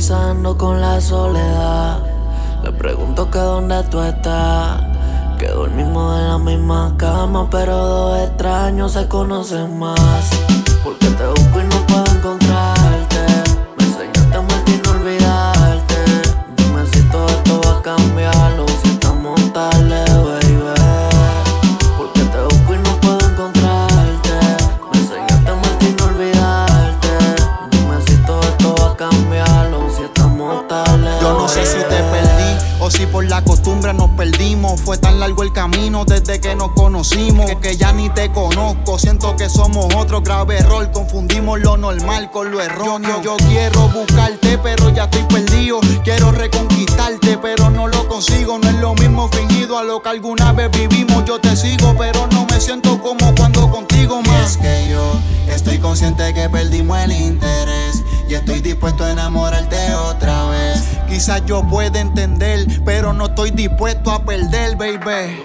conversando con la soledad. Le pregunto que dónde tú estás. Que dormimos en la misma cama, pero dos extraños se conocen más. Porque te busco y costumbre nos perdimos. Fue tan largo el camino desde que nos conocimos que ya ni te conozco. Siento que somos otro grave error. Confundimos lo normal con lo erróneo. Yo, quiero buscarte, pero ya estoy perdido. Quiero reconquistarte, pero no lo consigo. No es lo mismo fingido a lo que alguna vez vivimos. Yo te sigo, pero no me siento como cuando contigo más. Es que yo estoy consciente que perdimos el interés y estoy dispuesto a enamorarte otra Quizás yo pueda entender, pero no estoy dispuesto a perder, baby.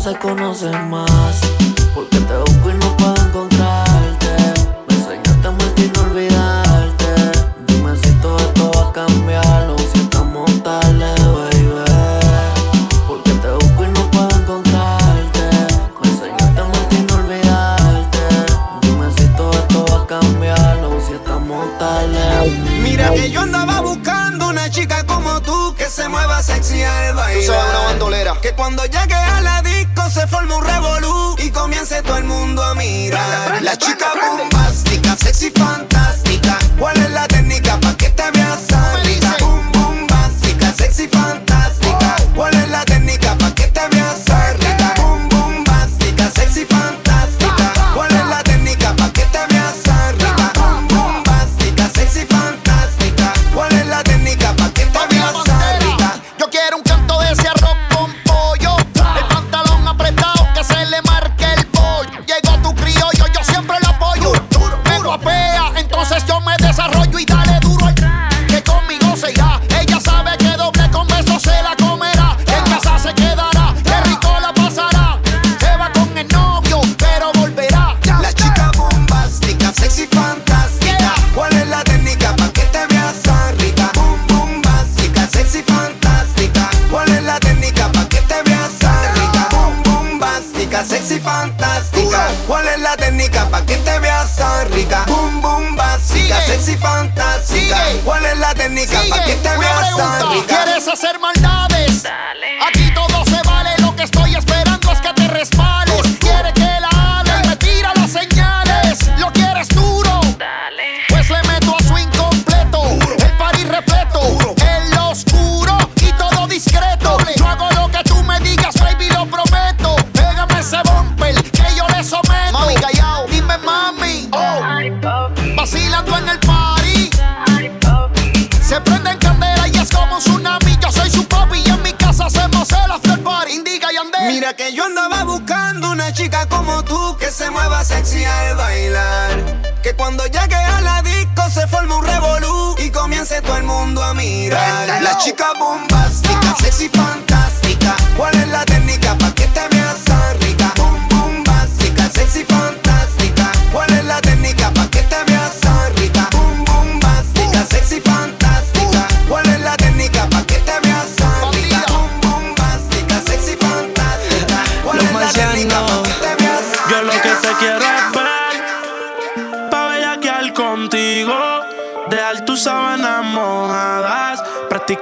se conocen más.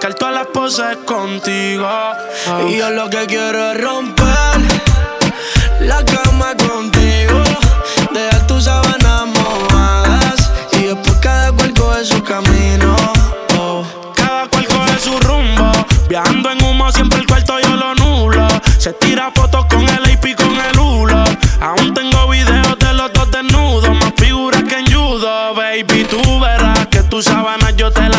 Practicar todas las poses contigo. Y yo lo que quiero es romper La cama contigo. Dejar tus sábanas mojadas Y después cada cual coge su camino. Oh. Cada cual coge su rumbo. Viajando en humo siempre el cuarto yo lo nulo. Se tira fotos con el AP con el hulo Aún tengo videos de los dos desnudos. Más figuras que en judo Baby. Tú verás que tus sábanas yo te las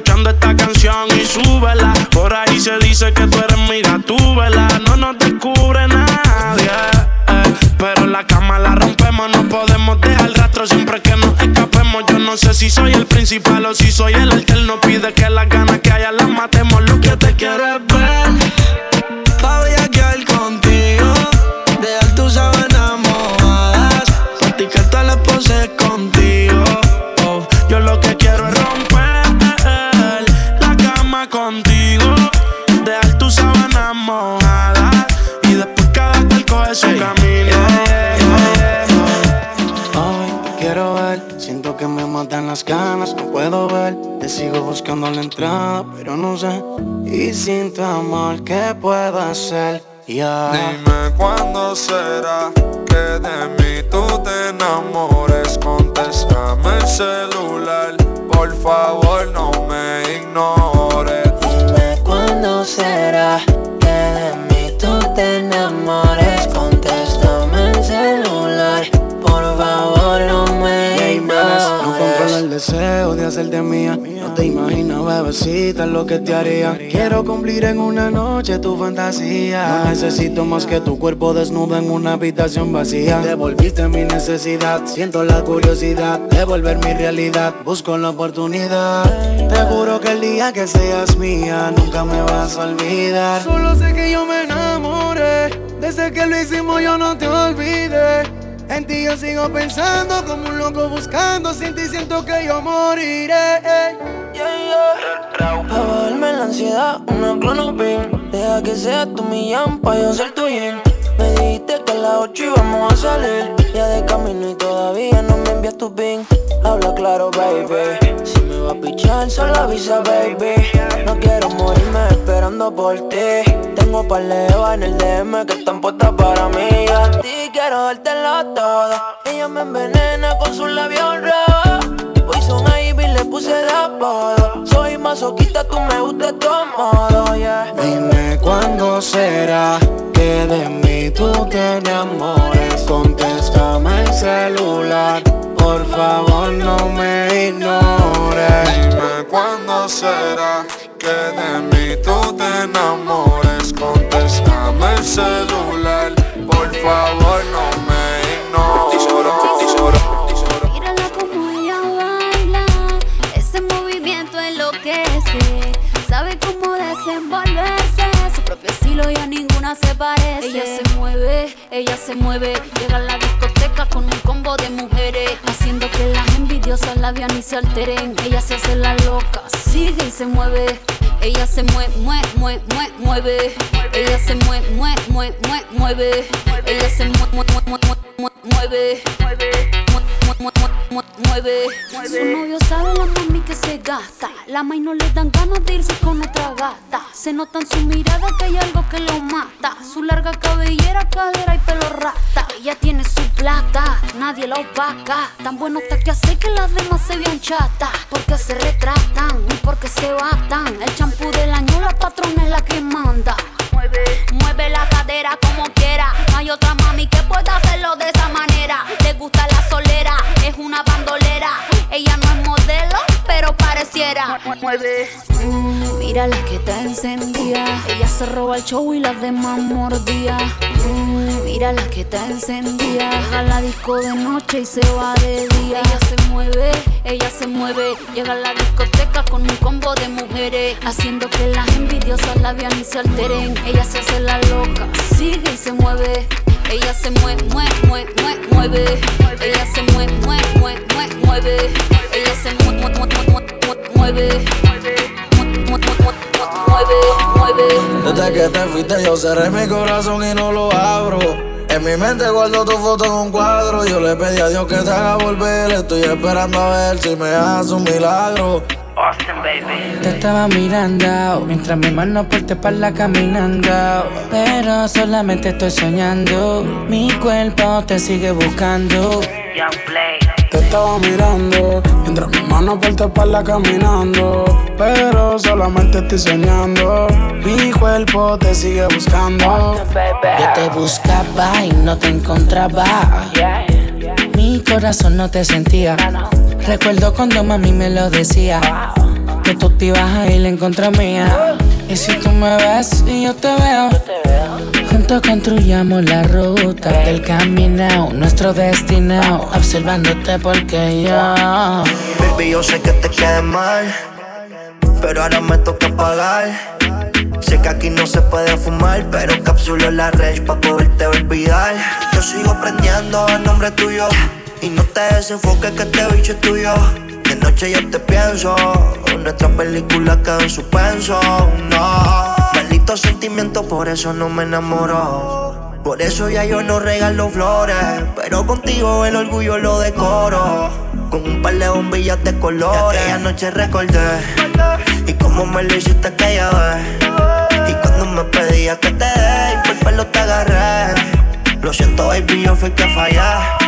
escuchando esta canción y súbela. Por ahí se dice que tú eres mi gatúbela. No nos descubre nadie eh, Pero la cama la rompemos. No podemos dejar rastro siempre que nos escapemos. Yo no sé si soy el principal o si soy el alterno. Pide que las ganas que haya las matemos. Lo que te quiero es ver sigo buscando la entrada, pero no sé. Y sin tu amor, ¿qué puedo hacer? Ya. Dime cuándo será que de mí tú te enamores. Contéstame el celular, por favor no me ignores. Dime cuándo será que de mí tú te enamores. Contéstame el celular, por favor no me manes, no controlo ignores. el deseo de hacerte mía. Te imaginas, bebecita, lo que te haría. Quiero cumplir en una noche tu fantasía. No necesito más que tu cuerpo desnudo en una habitación vacía. Devolviste mi necesidad, siento la curiosidad de volver mi realidad. Busco la oportunidad. Te juro que el día que seas mía, nunca me vas a olvidar. Solo sé que yo me enamoré. Desde que lo hicimos, yo no te olvidé. En ti yo sigo pensando como un loco buscando Sin ti siento que yo moriré Pa' bajarme la ansiedad, una clonopin Deja que seas tú mi pa' yo ser tu yin. Me dijiste que a las 8 íbamos a salir. Ya de camino y todavía no me envías tu pin. Habla claro, baby. Si me va a pichar, solo avisa, baby. No quiero morirme esperando por ti. Tengo jevas en el DM que están puestas para mí. A ti quiero dártelo todo Ella me envenena con sus labios rojos Ivy le puse de apodo. Soy masoquista, tú me gustas todo modo, yeah. Dime cuándo será que de mí tú te enamores. Contéstame el celular, por favor no me ignores. Dime cuándo será que de mí tú te enamores. Contéstame el celular, por favor no y a ninguna se parece. Ella se mueve, ella se mueve. Llega a la discoteca con un combo de mujeres, haciendo que las envidiosas la vean y se alteren. Ella se hace la loca, sigue y se mueve. Ella se mueve, mueve, mueve, mueve, mueve. Ella se mueve, mueve, mueve, mueve, mueve. Ella se mueve, mueve, mueve, mueve, mueve. Mu- mu- mueve. Su novio sabe la mami que se gasta. La maíz no le dan ganas de irse con otra gata. Se nota en su mirada que hay algo que lo mata. Su larga cabellera, cadera y pelo rata. Ella tiene su plata, nadie la opaca. Tan bueno está que hace que las demás se vean chatas. Porque se retratan y porque se batan. El champú del año, la patrona es la que manda. Mueve la cadera como quiera. No hay otra mami que pueda hacerlo de esa manera. Le gusta la solera, es una bandolera. Ella no es modelo, pero pareciera. Mira, mueve. Mm, mira la que está encendida. Ella se roba el show y las demás mordía. Mm, mira la que está encendida. Deja la disco de noche y se va de día. Ella se mueve, ella se mueve. Llega a la discoteca con un combo de mujeres. Haciendo que las envidiosas la vean y se alteren. Ella se hace la loca, sigue y se mueve. Ella se mueve, mueve, mueve, mueve. Ella se mueve, mueve, mueve, mueve. Ella se mueve, mueve, mueve, mueve. Desde que te fuiste yo cerré mi corazón y no lo abro. En mi mente guardo tu foto en un cuadro. Yo le pedí a Dios que te haga volver. Estoy esperando a ver si me hace un milagro. Te estaba mirando mientras mi mano por tu espalda caminando. Pero solamente estoy soñando. Mi cuerpo te sigue buscando. Te estaba mirando mientras mi mano por tu espalda caminando. Pero solamente estoy soñando. Mi cuerpo te sigue buscando. Yo te buscaba y no te encontraba. Mi corazón no te sentía. Recuerdo cuando mami me lo decía. Que tú te ibas a ir en contra mía. Y si tú me ves y yo te veo, juntos construyamos la ruta del camino, nuestro destino. Observándote porque yo. Baby, yo sé que te quede mal, pero ahora me toca pagar. Sé que aquí no se puede fumar, pero capsulo la red pa' poderte olvidar. Yo sigo aprendiendo a nombre tuyo. Y no te desenfoques que este bicho es tuyo. De noche yo te pienso. Nuestra película quedó en suspenso. No. Maldito sentimiento, por eso no me enamoro. Por eso ya yo no regalo flores. Pero contigo el orgullo lo decoro. Con un par de bombillas de colores. Y anoche recordé. Y cómo me lo hiciste aquella vez. Y cuando me pedías que te dé. Y por pelo te agarré. Lo siento, baby, yo fui que fallé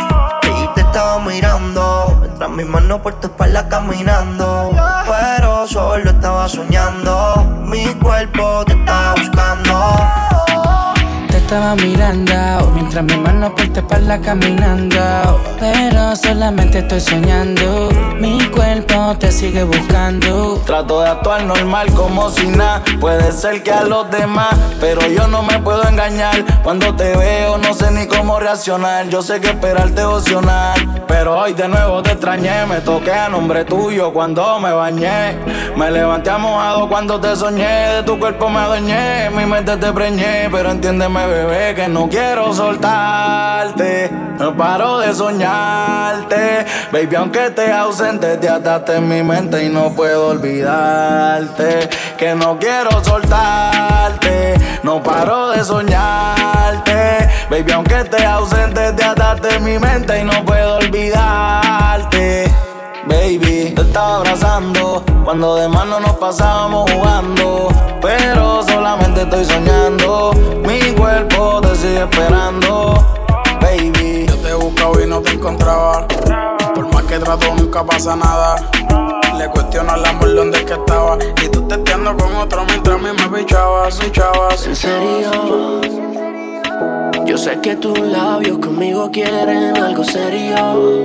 estaba mirando. Mientras mis manos por tu espalda caminando. Pero solo estaba soñando. Mi cuerpo te estaba buscando estaba mirando. Mientras mi mano por tu espalda caminando. Pero solamente estoy soñando. Mi cuerpo te sigue buscando. Trato de actuar normal como si nada Puede ser que a los demás Pero yo no me puedo engañar. Cuando te veo no sé ni cómo reaccionar. Yo sé que esperarte opcional Pero hoy de nuevo te extrañé. Me toqué a nombre tuyo cuando me bañé. Me levanté mojado cuando te soñé De tu cuerpo me adueñé Mi mente te preñé Pero entiéndeme que no quiero soltarte No paro de soñarte. Baby aunque te ausente Te ataste en mi mente y no puedo olvidarte. Que no quiero soltarte No paro de soñarte. Baby aunque te ausente Te ataste en mi mente y no puedo olvidarte Baby, te estaba abrazando Cuando de mano nos pasábamos jugando Pero solamente estoy soñando Mi cuerpo te sigue esperando Baby. Yo te buscaba y no te encontraba Por más que trato nunca pasa nada le cuestiono al amor donde es que estaba Y tú testeando con otro mientras a mí me pichabas, pichabas En serio Yo sé que tus labios conmigo quieren algo serio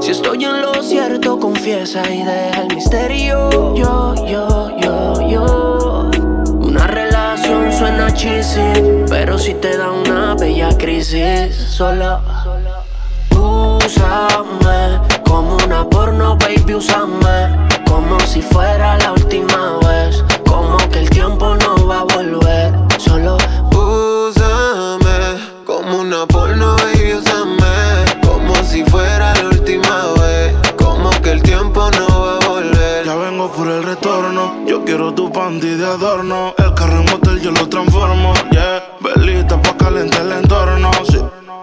Si estoy en lo cierto, confiesa y deja el misterio. Yo, yo, yo, yo. Una relación suena cheesy Pero si te da una bella crisis Solo Úsame como una porno, baby, úsame Como si fuera la última vez Como que el tiempo no va a volver Solo tu panty de adorno El carro en motel yo lo transformo Yeah, velita pa' calentar el entorno sí.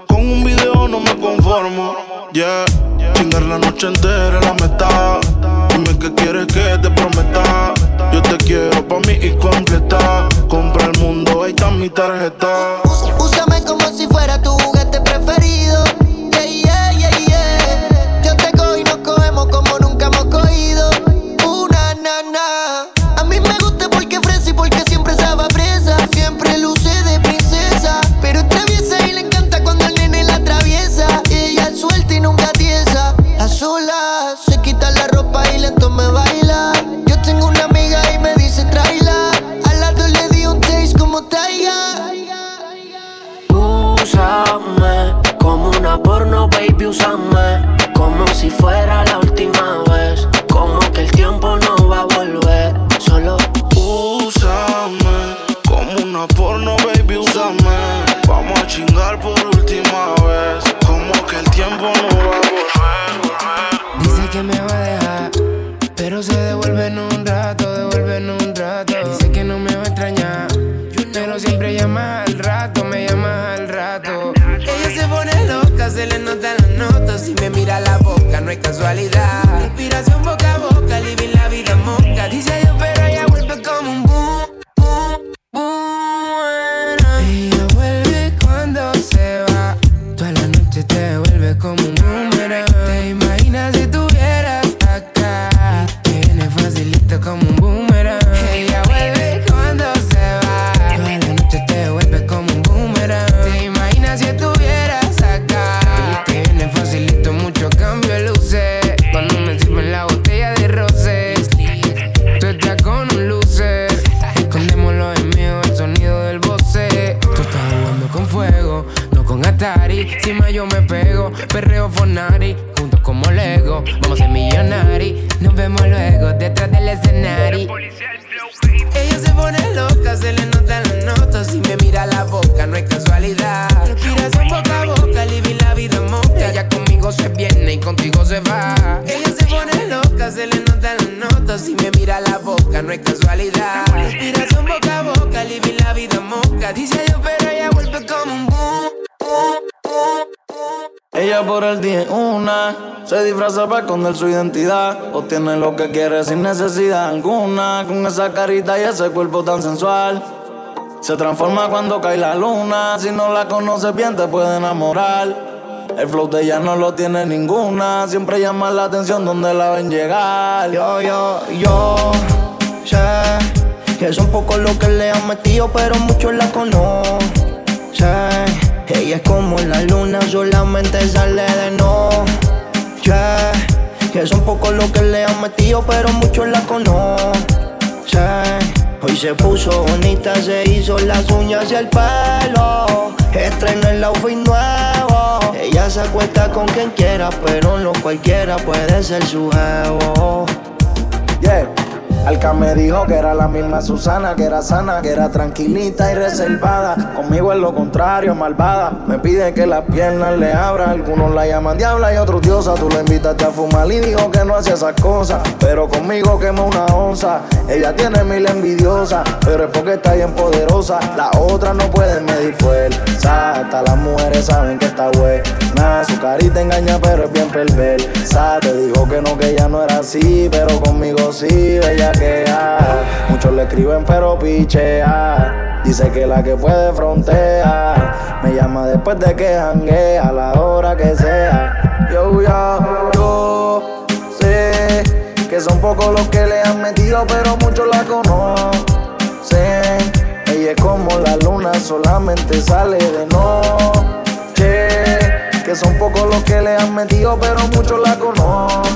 Con un video no me conformo Yeah, chingar la noche entera la meta. Dime que quieres que te prometa. Yo te quiero pa' mí y completa. Compra el mundo, ahí está mi tarjeta vamos a ser millonarios. Nos vemos luego detrás del escenario. Ella se pone loca, se le notan las notas. Si me mira la boca, no es casualidad. Respiración boca a boca, living la vida moca. Ella conmigo se viene y contigo se va. Ella se pone loca, se le notan las notas. Si me mira la boca, no es casualidad. Respiración boca a boca, living la vida moca. Dice yo, pero ella vuelve como un boom, boom, boom. Ella por el día es una se disfraza para esconder su identidad. Obtiene lo que quiere sin necesidad alguna. Con esa carita y ese cuerpo tan sensual. Se transforma cuando cae la luna. Si no la conoces bien, te puede enamorar. El flow de ella no lo tiene ninguna. Siempre llama la atención donde la ven llegar. Yo, yo, yo sé que es un poco lo que le han metido, pero muchos la conocen. Ella es como la luna, solamente sale de noche. Que es un poco lo que le han metido, pero muchos la conocen. Hoy se puso bonita, se hizo las uñas y el pelo. Estrenó el outfit nuevo. Ella se acuesta con quien quiera, pero no cualquiera puede ser su jevo. Yeah. Alca me dijo que era la misma Susana, que era sana, que era tranquilita y reservada. Conmigo es lo contrario, malvada. Me pide que las piernas le abra. Algunos la llaman diabla y otros diosa. Tú la invitaste a fumar y dijo que no hacía esas cosas. Pero conmigo quema una onza. Ella tiene mil envidiosas, pero es porque está bien poderosa. Las otras no pueden medir fuerza. Hasta las mujeres saben que está buena. Su carita engaña, pero es bien perversa. Te dijo que no, que ella no era así, pero conmigo sí, ella Muchos le escriben pero pichea. Dice que la que puede frontea. Me llama después de que janguea la hora que sea. Yo, yo, yo sé que son pocos los que le han metido, pero muchos la conocen. Ella es como la luna, solamente sale de noche. Que son pocos los que le han metido, pero muchos la conocen.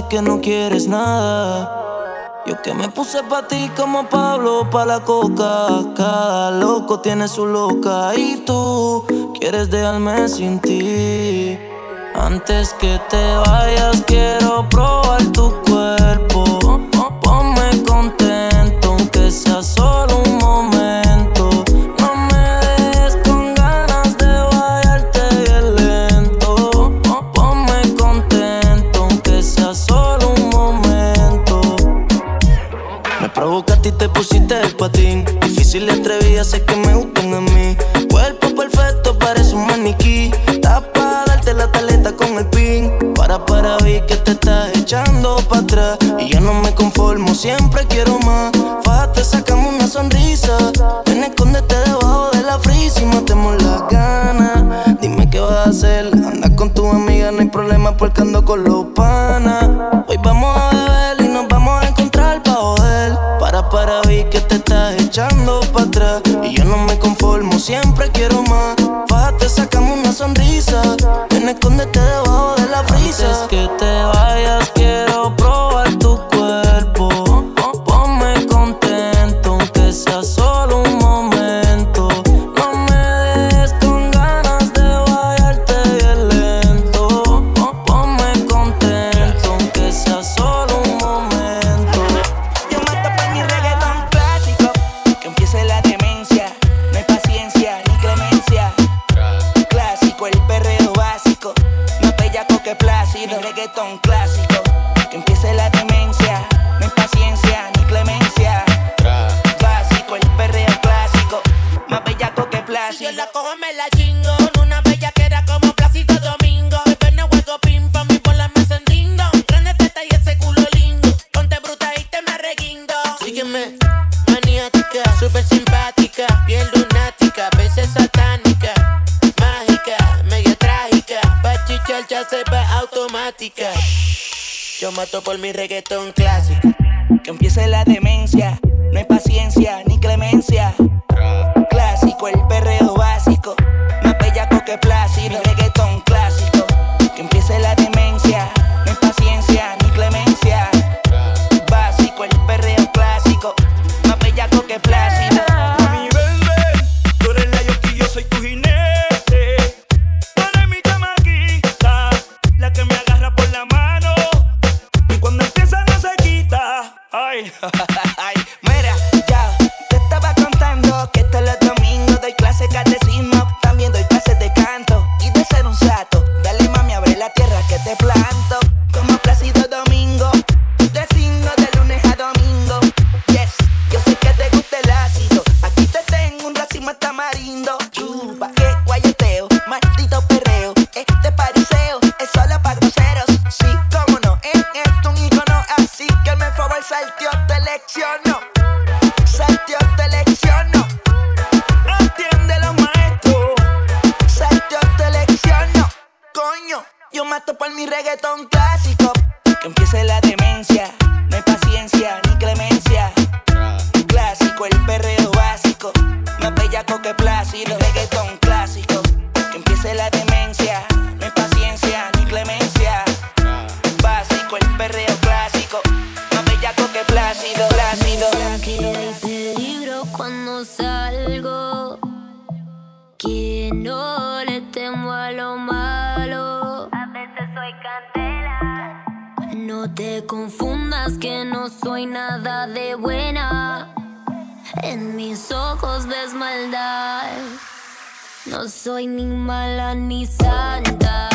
que no quieres nada. Yo que me puse pa' ti como Pablo pa' la coca. Cada loco tiene su loca. Y tú quieres dejarme sin ti. Antes que te vayas, quiero probar. con lo Yo mato por mi reggaetón clásico. Que empiece la demencia, no hay paciencia ni clemencia. Clásico el perreo En mis ojos ves maldad. No soy ni mala ni santa.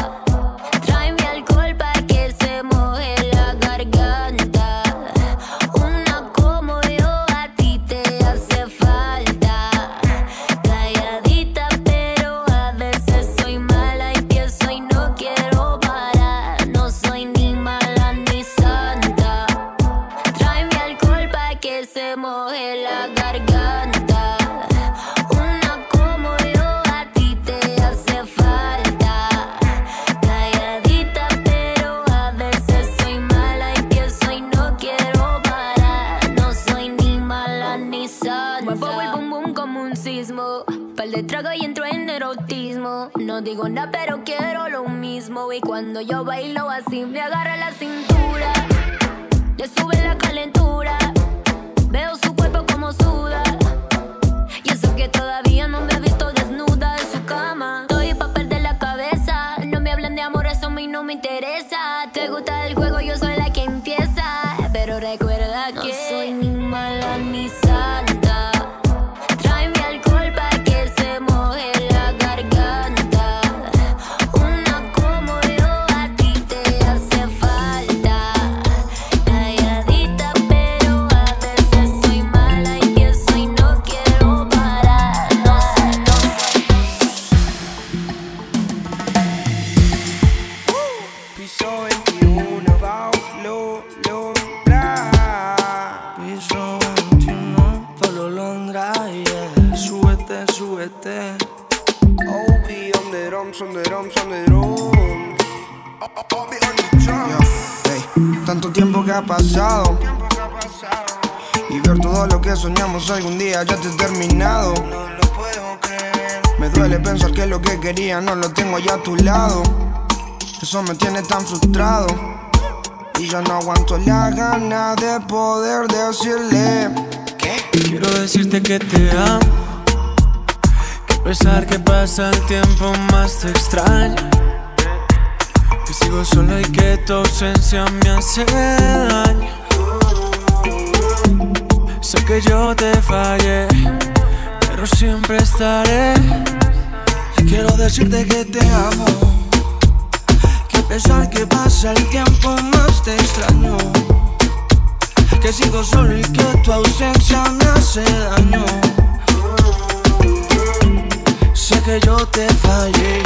No digo nada, pero quiero lo mismo. Y cuando yo bailo así, me agarra la cintura. Le sube la calentura. On the drums, on the drums, on the drums. On the drums. Tanto tiempo que ha pasado. Y ver todo lo que soñamos algún día ya te he terminado. Me duele pensar que lo que quería no lo tengo ya a tu lado. Eso me tiene tan frustrado. Y ya no aguanto la gana de poder decirle que Quiero decirte que te amo. Pesar que pasa el tiempo más te extraño. Que sigo solo y que tu ausencia me hace daño. Sé que yo te fallé, pero siempre estaré. Quiero decirte que te amo. Que a pesar que pasa el tiempo más te extraño. Que sigo solo y que tu ausencia me hace daño. Sé que yo te fallé,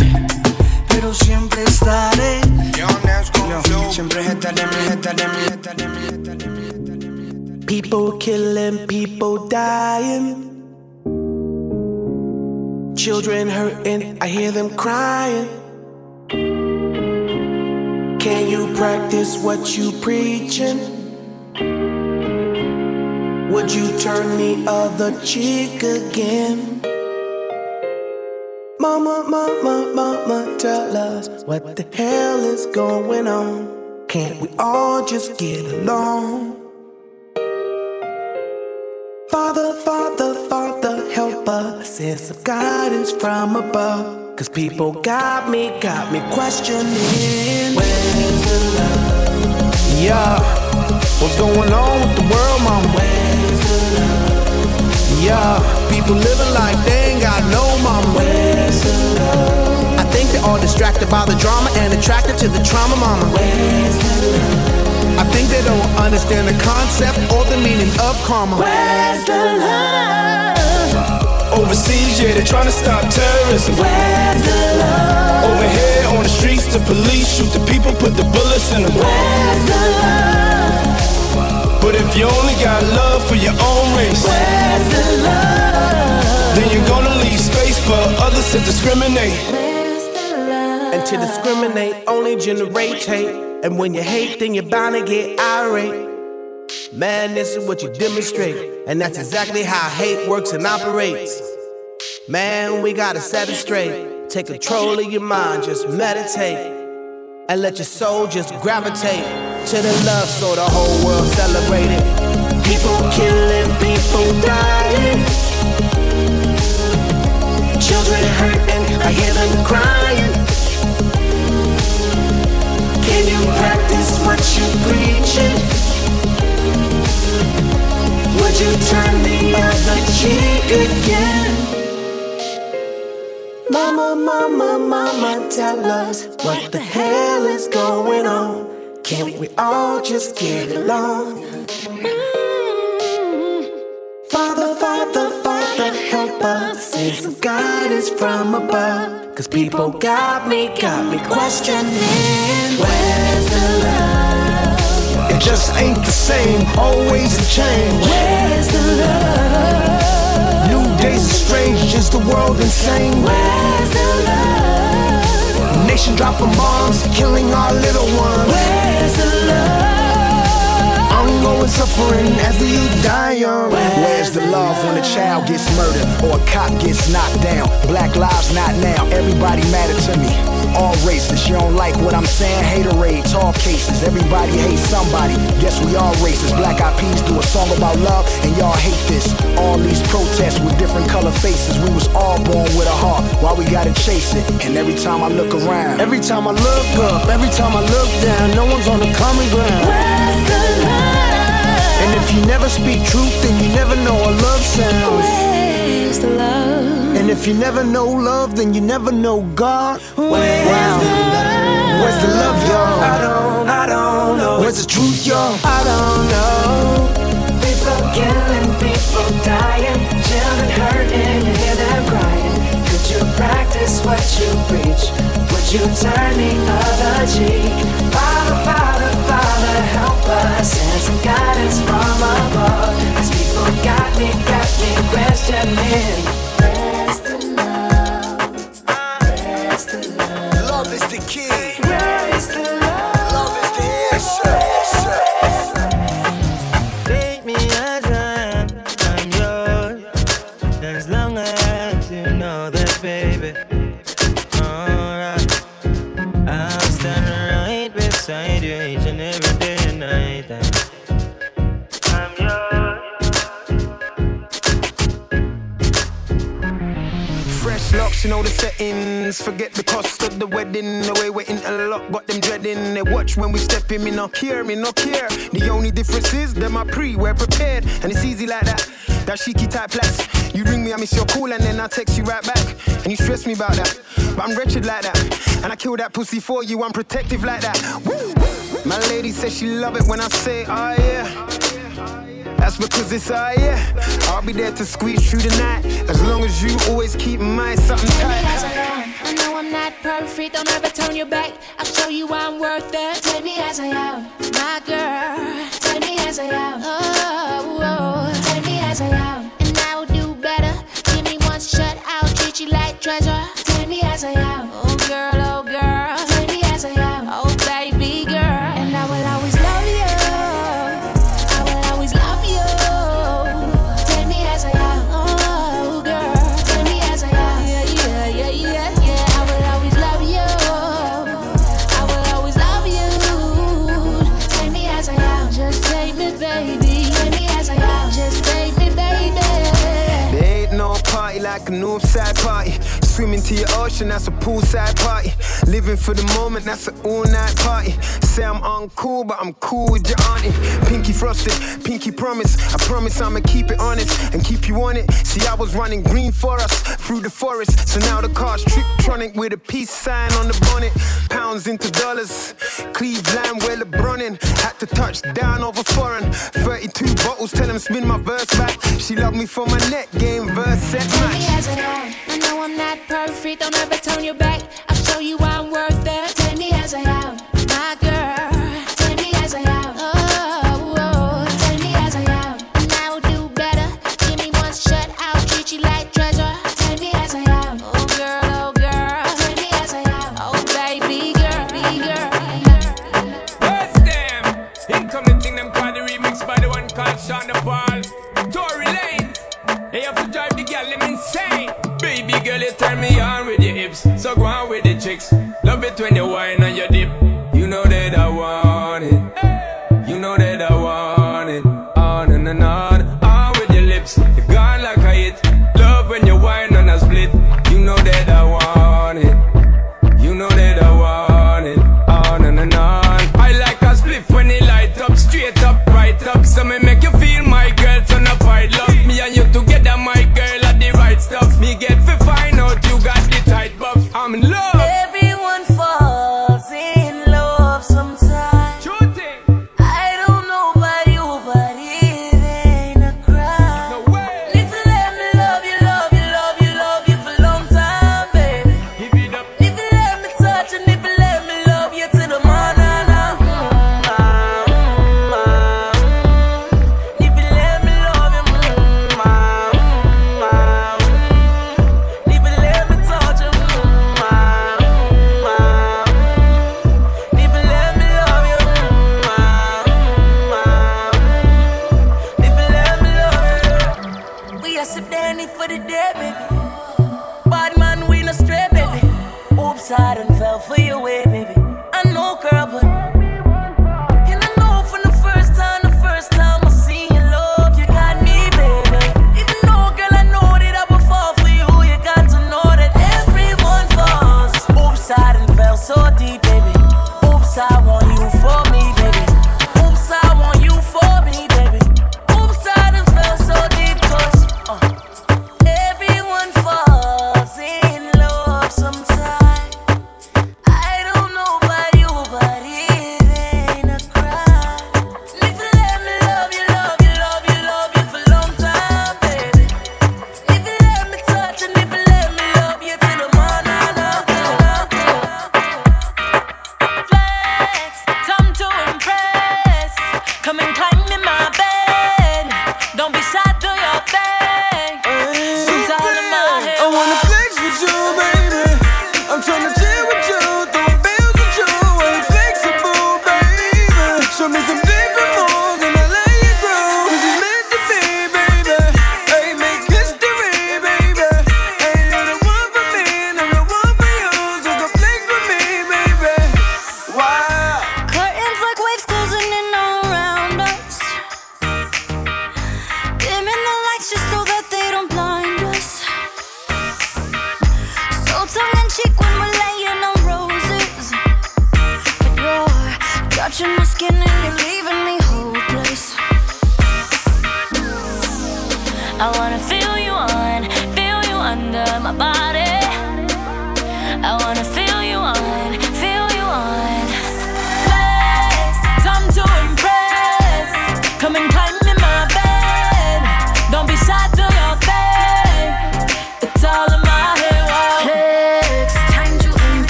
pero siempre estaré. People killing, people dying. Children hurting, I hear them crying. Can you practice what you preaching? Would you turn the other cheek again? Mama, mama, mama, tell us what the hell is going on. Can't we all just get along? Father, Father, Father, help us. Send some guidance from above. Cause people got me, got me questioning. Where's the love? Yeah, what's going on with the world, mama? Where's the love? Yeah, people living like they ain't got no mama. Distracted by the drama and attracted to the trauma, mama. Where's the love? I think they don't understand the concept or the meaning of karma. Where's the love? Overseas, yeah, they're trying to stop terrorism. Where's the love? Over here on the streets, the police shoot the people, put the bullets in them. Where's the love? But if you only got love for your own race, Where's the love? then you're gonna leave space for others to discriminate. To discriminate only generate hate. And when you hate, then you're bound to get irate. Man, this is what you demonstrate. And that's exactly how hate works and operates. Man, we gotta set it straight. Take control of your mind, just meditate. And let your soul just gravitate to the love so the whole world celebrate it. People killing, people dying. Children hurting, I hear them crying. Can you practice what you preaching? Would you turn the other cheek again? Mama, mama, mama, tell us what the hell is going on. Can't we all just get along? Mm. Father, Father, Father, help us. Send some guidance from above. Cause people got me, got me questioning. Where's the love? It just ain't the same, always a change. Where's the love? New days are strange, is the world insane? Where's the love? Nation dropping bombs, killing our little ones. Where's the love? Ongoing suffering as the youth die young. Where's the love when a child gets murdered or a cop gets knocked down? Black lives not now. Everybody matter to me. All races. You don't like what I'm saying? Haterades, all cases. Everybody hates somebody. Guess we all racist. Black Eyed Peas do a song about love, and y'all hate this. All these protests with different color faces. We was all born with a heart. Why we gotta chase it? And every time I look around, Every time I look up, every time I look down, no one's on the common ground. Where's the love? And if you never speak truth, then you never know what love sounds. Where's the love? And if you never know love, then you never know God. Where's the love? Where's the love, y'all? I don't, I don't know. Where's the truth, y'all? I don't know. People killing, people dying, children hurting, you hear them crying. Could you practice what you preach? Would you turn the other cheek? Father, Father, us. Send some guidance from above. These people got me, got me questioning. Locks, you know the settings. Forget the cost of the wedding. The way we're interlocked, got them dreading. They watch when we step in, me no care, me no care. The only difference is them are pre, we're prepared. And it's easy like that. That cheeky type plus. You ring me, I miss your call, and then I text you right back. And you stress me about that. But I'm wretched like that. And I kill that pussy for you, I'm protective like that. Woo! My lady says she love it when I say, oh yeah. That's because it's ah yeah. I'll be there to squeeze through the night. As long as you always keep in mind something I tight. I know I'm not perfect. Don't ever turn your back. I'll show you I'm worth it. Take me as I am, my girl. Take me as I am. Oh, oh. Take me as I am, Swimming to your ocean, that's a poolside party. Living for the moment, that's an all night party. Say I'm uncool, but I'm cool with your auntie. Pinky frosted, pinky promise. I promise I'ma keep it honest and keep you on it. See, I was running green for us through the forest. So now the car's triptronic with a peace sign on the bonnet. Pounds into dollars. Cleveland, where LeBron in. Had to touch down over foreign. 32 bottles, tell him spin my verse back. She love me for my neck game, verse set match. I. I know I'm not perfect. Don't ever turn your back. I'll show you I'm worth it. Take me as I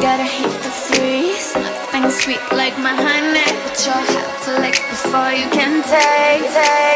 gotta hit the freeze. Nothing sweet like my honey But you'll have to lick before you can taste.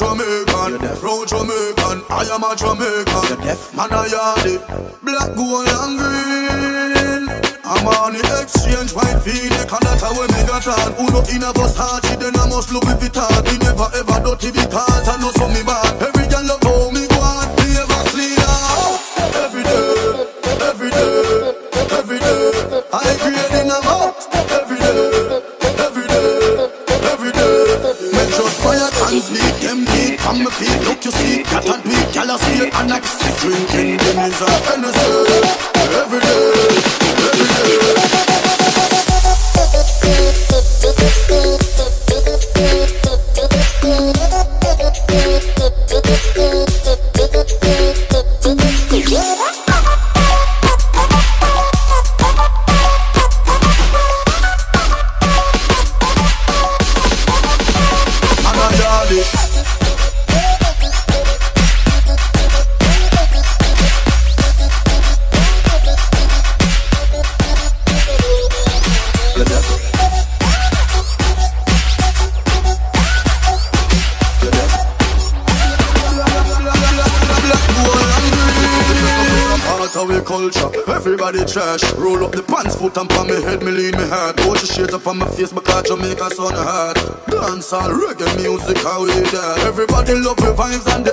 Jamaican, pro Jamaican. I am a Jamaican. Man, I am the black, gold, and green. I'm on the exchange, white V-neck, and that's how we make a trad. Who not in a bus hard, then I must look with it hard. He never ever do dirty because I know so me bad. Every girl love up. up on my face because Jamaica sound hard. Dancehall reggae music, how we there. Everybody love the vibes and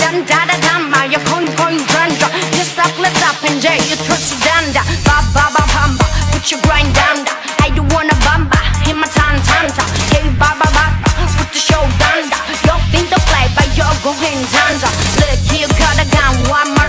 dam da da dam ma your coin coin drum drum Let's up and yeah you touch dam da ba ba ba bamba put your grind down. Da I don't wanna bamba hit my tan tan ta hey ba ba ba put the show down da your thing to play but you're going down. Da look you got a gun. One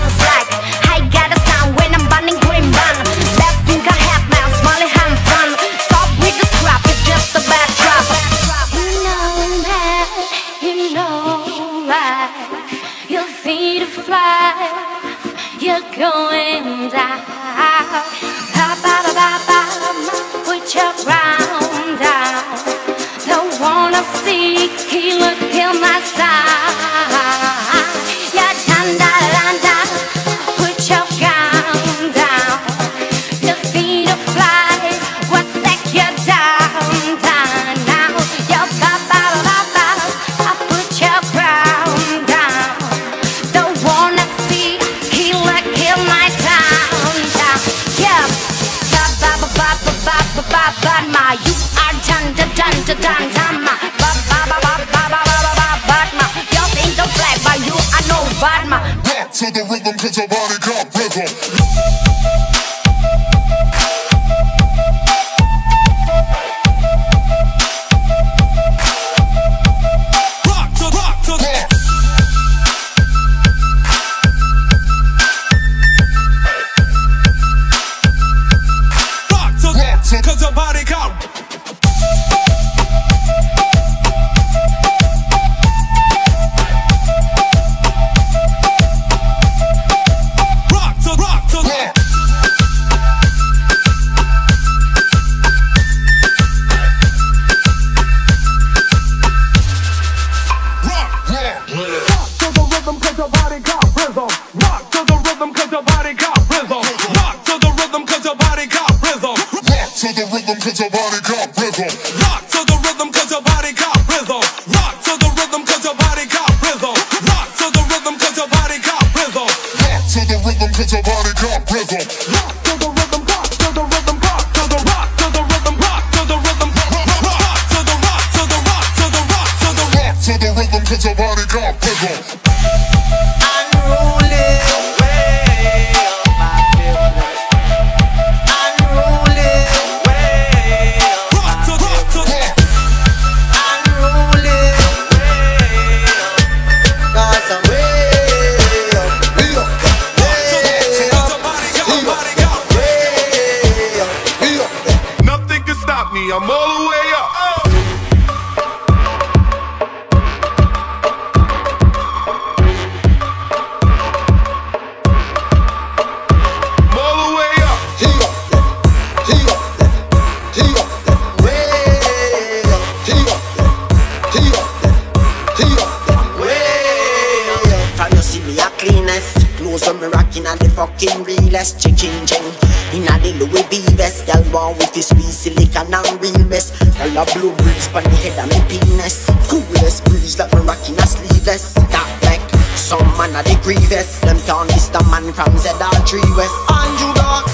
Some man a the grievous. Them can't the man from ZR3 West. Andrew Doc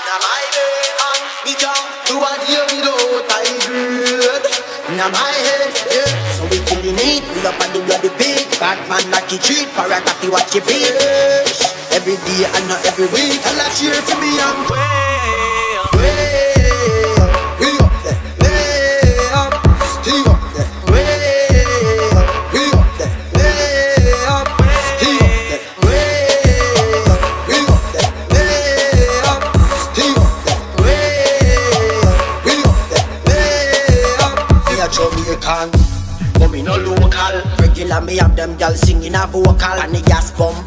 Now my bed and me can't do a deal without I good. Now my head, yeah. So we killing it, pull up on the bloody big Bad man like you treat, parrot if you beat Every day and not every week I like cheer for me and way have them gal singing a vocal And the gas pump.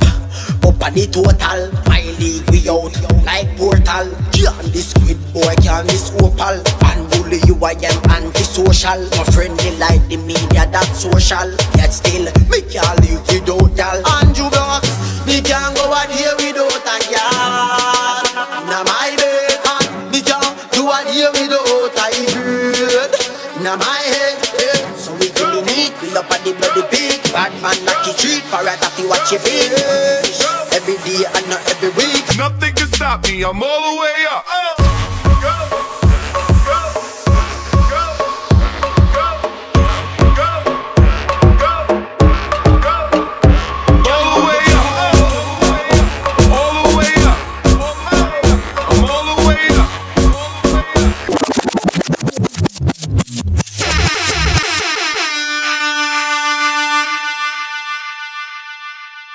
Up on the total My league we out like portal. Can't this squid boy can't this opal. And bully you I am antisocial. My friendly like the media that social. Yet still me can't live without gal you Blocks Me can't go out here Every day and not every week Nothing can stop me, I'm all the way up.